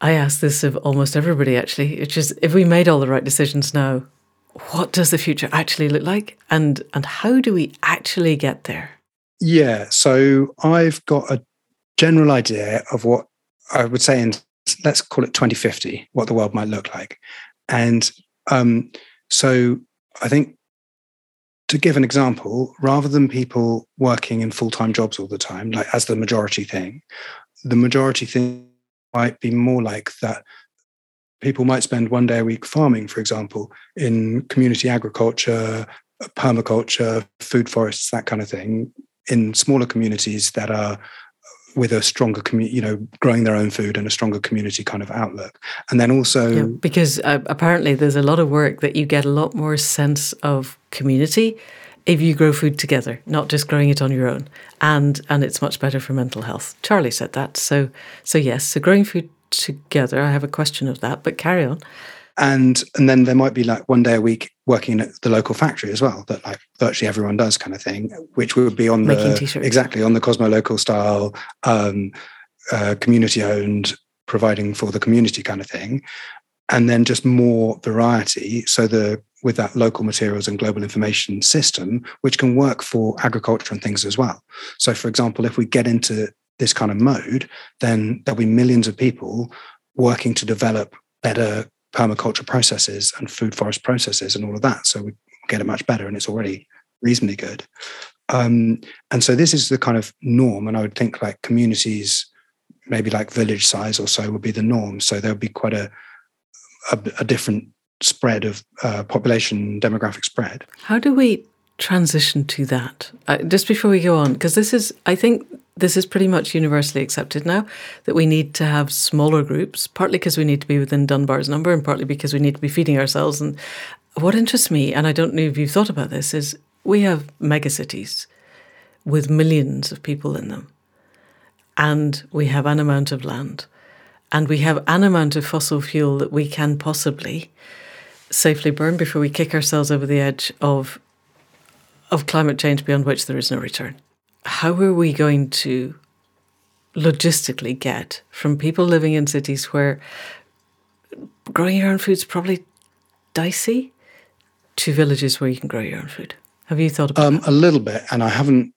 I ask this of almost everybody actually. It's just if we made all the right decisions now, what does the future actually look like? And and how do we actually get there? Yeah. So I've got a general idea of what I would say in let's call it 2050, what the world might look like. And um, so I think to give an example, rather than people working in full time jobs all the time, like as the majority thing, the majority thing might be more like that people might spend one day a week farming, for example, in community agriculture, permaculture, food forests, that kind of thing, in smaller communities that are with a stronger community, you know, growing their own food and a stronger community kind of outlook. And then also. Yeah, because uh, apparently there's a lot of work that you get a lot more sense of community if you grow food together, not just growing it on your own. And and it's much better for mental health. Charlie said that. So so yes, so growing food together, I have a question of that, but carry on and and then there might be like one day a week working at the local factory as well that like virtually everyone does kind of thing which would be on Making the t-shirts. exactly on the cosmo local style um, uh, community owned providing for the community kind of thing and then just more variety so the with that local materials and global information system which can work for agriculture and things as well so for example if we get into this kind of mode then there'll be millions of people working to develop better permaculture processes and food forest processes and all of that. So we get it much better, and it's already reasonably good. Um, and so this is the kind of norm, and I would think like communities, maybe like village size or so, would be the norm. So there would be quite a a, a different spread of uh, population demographic spread. How do we transition to that? Uh, just before we go on, because this is, I think, this is pretty much universally accepted now that we need to have smaller groups, partly because we need to be within Dunbar's number and partly because we need to be feeding ourselves. And what interests me, and I don't know if you've thought about this, is we have megacities with millions of people in them. And we have an amount of land. And we have an amount of fossil fuel that we can possibly safely burn before we kick ourselves over the edge of of climate change beyond which there is no return how are we going to logistically get from people living in cities where growing your own food is probably dicey to villages where you can grow your own food? Have you thought about um, A little bit, and I haven't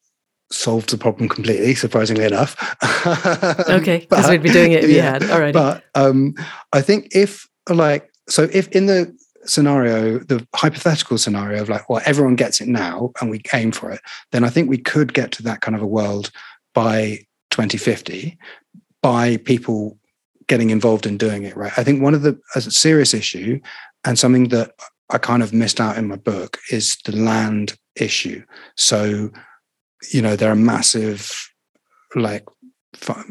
solved the problem completely, surprisingly enough. okay, because we'd be doing it if yeah, you had. All right. But um, I think if, like, so if in the scenario, the hypothetical scenario of like, well, everyone gets it now and we aim for it, then I think we could get to that kind of a world by 2050 by people getting involved in doing it right. I think one of the a serious issue and something that I kind of missed out in my book is the land issue. So, you know, there are massive like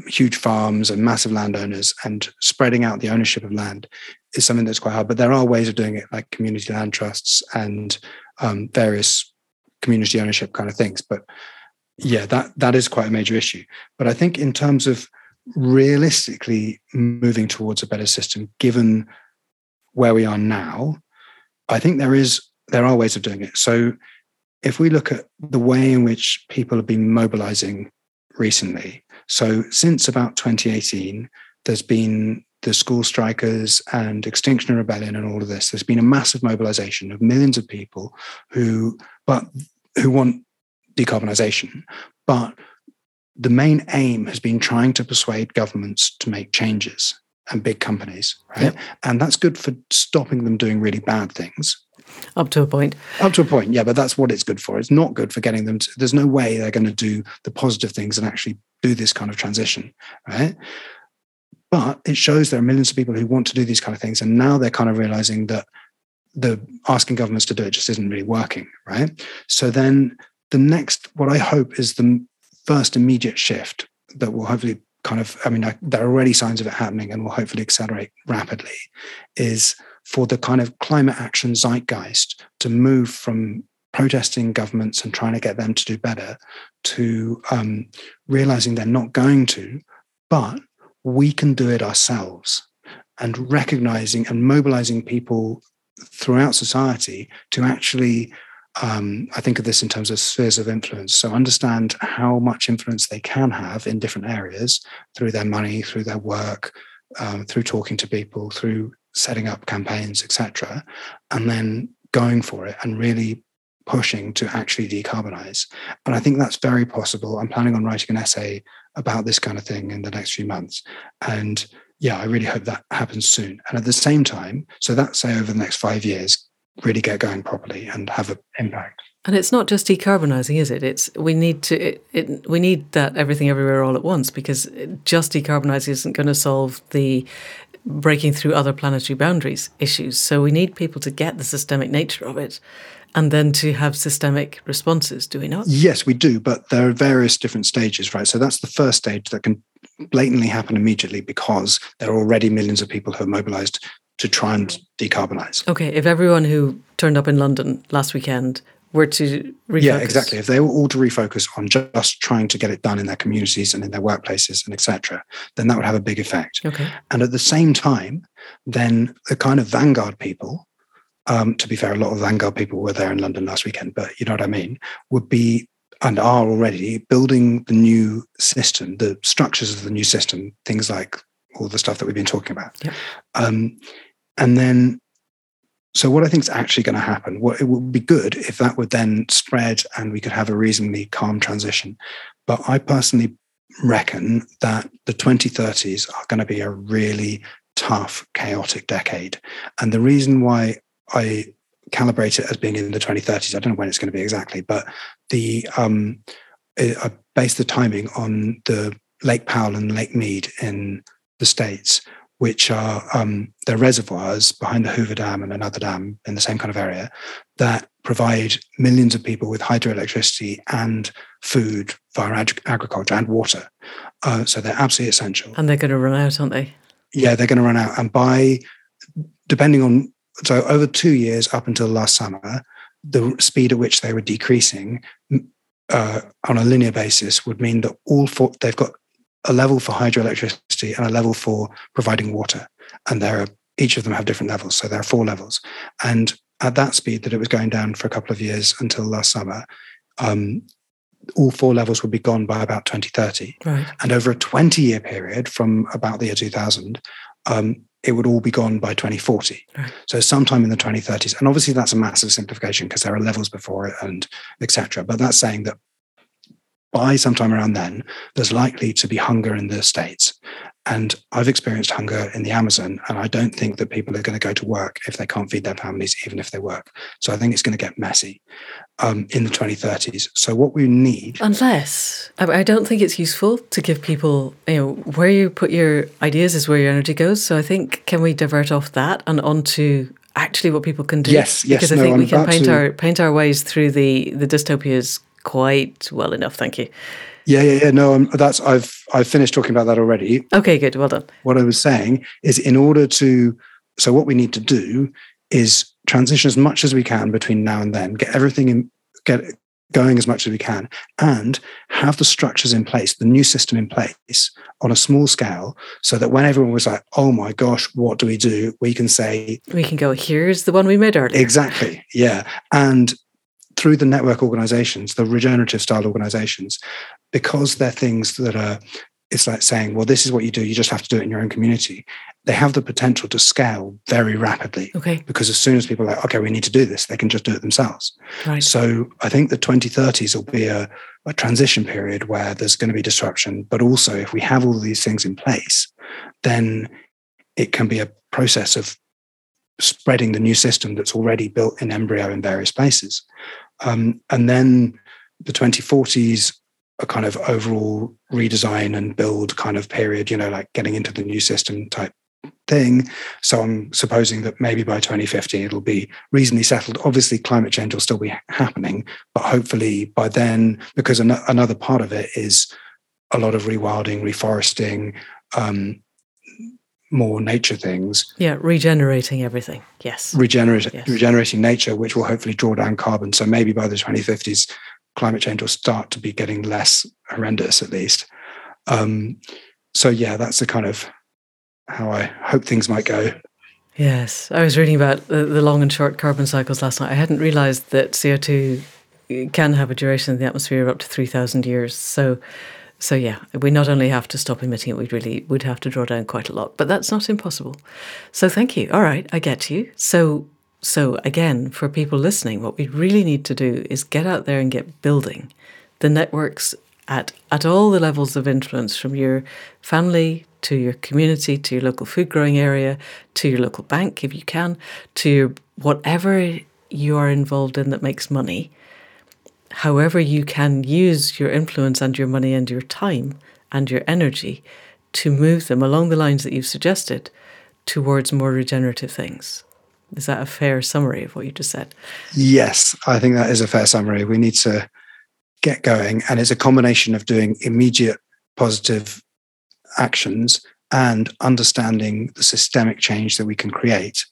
huge farms and massive landowners and spreading out the ownership of land is something that's quite hard. But there are ways of doing it, like community land trusts and um, various community ownership kind of things. But yeah, that that is quite a major issue. But I think in terms of realistically moving towards a better system, given where we are now, I think there is there are ways of doing it. So if we look at the way in which people have been mobilizing recently, so since about 2018, there's been the school strikers and Extinction Rebellion and all of this, there's been a massive mobilization of millions of people who, but who want decarbonisation. But the main aim has been trying to persuade governments to make changes and big companies, right? Yep. And that's good for stopping them doing really bad things. Up to a point. Up to a point, yeah, but that's what it's good for. It's not good for getting them to, there's no way they're going to do the positive things and actually do this kind of transition, right? But it shows there are millions of people who want to do these kind of things. And now they're kind of realizing that the asking governments to do it just isn't really working, right? So then the next, what I hope is the first immediate shift that will hopefully kind of, I mean, I, there are already signs of it happening and will hopefully accelerate rapidly, is for the kind of climate action zeitgeist to move from protesting governments and trying to get them to do better to um, realizing they're not going to, but we can do it ourselves and recognizing and mobilizing people throughout society to actually um, I think of this in terms of spheres of influence. So understand how much influence they can have in different areas through their money, through their work, um, through talking to people, through setting up campaigns, etc., and then going for it and really pushing to actually decarbonize. And I think that's very possible. I'm planning on writing an essay about this kind of thing in the next few months. And yeah, I really hope that happens soon. And at the same time, so that say over the next five years, really get going properly and have an impact. And it's not just decarbonising, is it? It's we need to it, it, we need that everything everywhere all at once because just decarbonising isn't going to solve the breaking through other planetary boundaries issues. So we need people to get the systemic nature of it and then to have systemic responses, do we not? Yes, we do, but there are various different stages, right? So that's the first stage that can blatantly happen immediately because there are already millions of people who are mobilized to try and decarbonize. Okay, if everyone who turned up in London last weekend were to refocus. Yeah, exactly. If they were all to refocus on just trying to get it done in their communities and in their workplaces and etc., then that would have a big effect. Okay. And at the same time, then the kind of vanguard people, um, to be fair, a lot of vanguard people were there in London last weekend, but you know what I mean, would be and are already building the new system, the structures of the new system, things like all the stuff that we've been talking about. Yep. Um, and then so what I think is actually going to happen, what it would be good if that would then spread and we could have a reasonably calm transition. But I personally reckon that the 2030s are going to be a really tough, chaotic decade. And the reason why I calibrate it as being in the 2030s, I don't know when it's going to be exactly, but the um, I base the timing on the Lake Powell and Lake Mead in the States, which are um, they're reservoirs behind the Hoover Dam and another dam in the same kind of area that provide millions of people with hydroelectricity and food via ag- agriculture and water. Uh, so they're absolutely essential. And they're going to run out, aren't they? Yeah, they're going to run out. And by depending on so over two years up until last summer, the speed at which they were decreasing uh, on a linear basis would mean that all four, they've got a level for hydroelectricity and a level for providing water. And there are each of them have different levels. So there are four levels. And at that speed that it was going down for a couple of years until last summer, um, all four levels would be gone by about 2030. Right. And over a 20 year period from about the year 2000, um, it would all be gone by 2040. Right. So sometime in the 2030s. And obviously that's a massive simplification because there are levels before it and etc. But that's saying that by sometime around then, there's likely to be hunger in the States. And I've experienced hunger in the Amazon, and I don't think that people are going to go to work if they can't feed their families, even if they work. So I think it's going to get messy um, in the 2030s. So what we need, unless I don't think it's useful to give people, you know, where you put your ideas is where your energy goes. So I think can we divert off that and onto actually what people can do? Yes, yes. Because I no, think I'm we can paint to- our paint our ways through the the dystopias quite well enough. Thank you. Yeah, yeah, yeah. No, um, that's I've I've finished talking about that already. Okay, good. Well done. What I was saying is, in order to, so what we need to do is transition as much as we can between now and then, get everything in, get going as much as we can, and have the structures in place, the new system in place on a small scale, so that when everyone was like, "Oh my gosh, what do we do?" we can say, We can go. Here's the one we made earlier. Exactly. Yeah. And through the network organizations, the regenerative style organizations, because they're things that are, it's like saying, well, this is what you do, you just have to do it in your own community. They have the potential to scale very rapidly Okay. because as soon as people are like, okay, we need to do this, they can just do it themselves. Right. So I think the 2030s will be a, a transition period where there's going to be disruption. But also, if we have all of these things in place, then it can be a process of spreading the new system that's already built in embryo in various places. Um, and then the 2040s, a kind of overall redesign and build kind of period, you know, like getting into the new system type thing. So I'm supposing that maybe by 2050 it'll be reasonably settled. Obviously, climate change will still be happening, but hopefully by then, because an- another part of it is a lot of rewilding, reforesting, um, more nature things, Yeah, regenerating everything. Yes. regenerate, Yes. regenerating nature, which will hopefully draw down carbon. So maybe by the 2050s, climate change will start to be getting less horrendous, at least. Um, so yeah, that's the kind of how I hope things might go. Yes, I was reading about the, the long and short carbon cycles last night. I hadn't realised that CO two can have a duration in the atmosphere of up to three thousand years. So So yeah, we not only have to stop emitting it, we really would have to draw down quite a lot, but that's not impossible. So thank you. All right, I get you. So so again, for people listening, what we really need to do is get out there and get building the networks at at all the levels of influence from your family to your community to your local food growing area to your local bank if you can to your, whatever you are involved in that makes money however you can use your influence and your money and your time and your energy to move them along the lines that you've suggested towards more regenerative things. Is that a fair summary of what you just said? Yes, I think that is a fair summary. We need to get going, and it's a combination of doing immediate positive actions and understanding the systemic change that we can create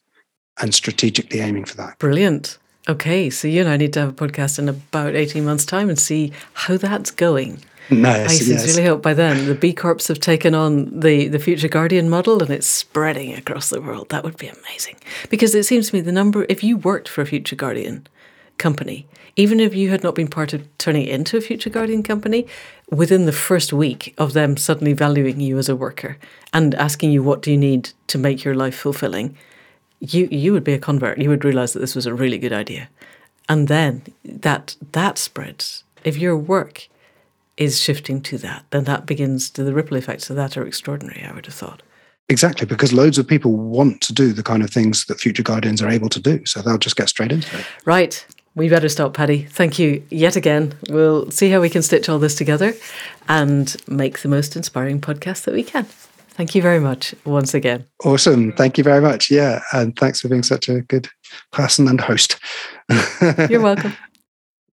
and strategically aiming for that. Brilliant. Okay, so you and I need to have a podcast in about 18 months' time and see how that's going. Nice. I sincerely yes. hope by then the B Corps have taken on the, the Future Guardian model and it's spreading across the world. That would be amazing. Because it seems to me the number, if you worked for a Future Guardian company, even if you had not been part of turning it into a Future Guardian company, within the first week of them suddenly valuing you as a worker and asking you what do you need to make your life fulfilling, you you would be a convert. You would realize that this was a really good idea, and then that that spreads. If your work is shifting to that, then that begins to the ripple effects of that are extraordinary. I would have thought. Exactly, because loads of people want to do the kind of things that future guardians are able to do, so they'll just get straight into it. Right. We better stop, Paddy. Thank you yet again. We'll see how we can stitch all this together and make the most inspiring podcast that we can. Thank you very much once again. Awesome. Thank you very much. Yeah. And thanks for being such a good person and host. You're welcome.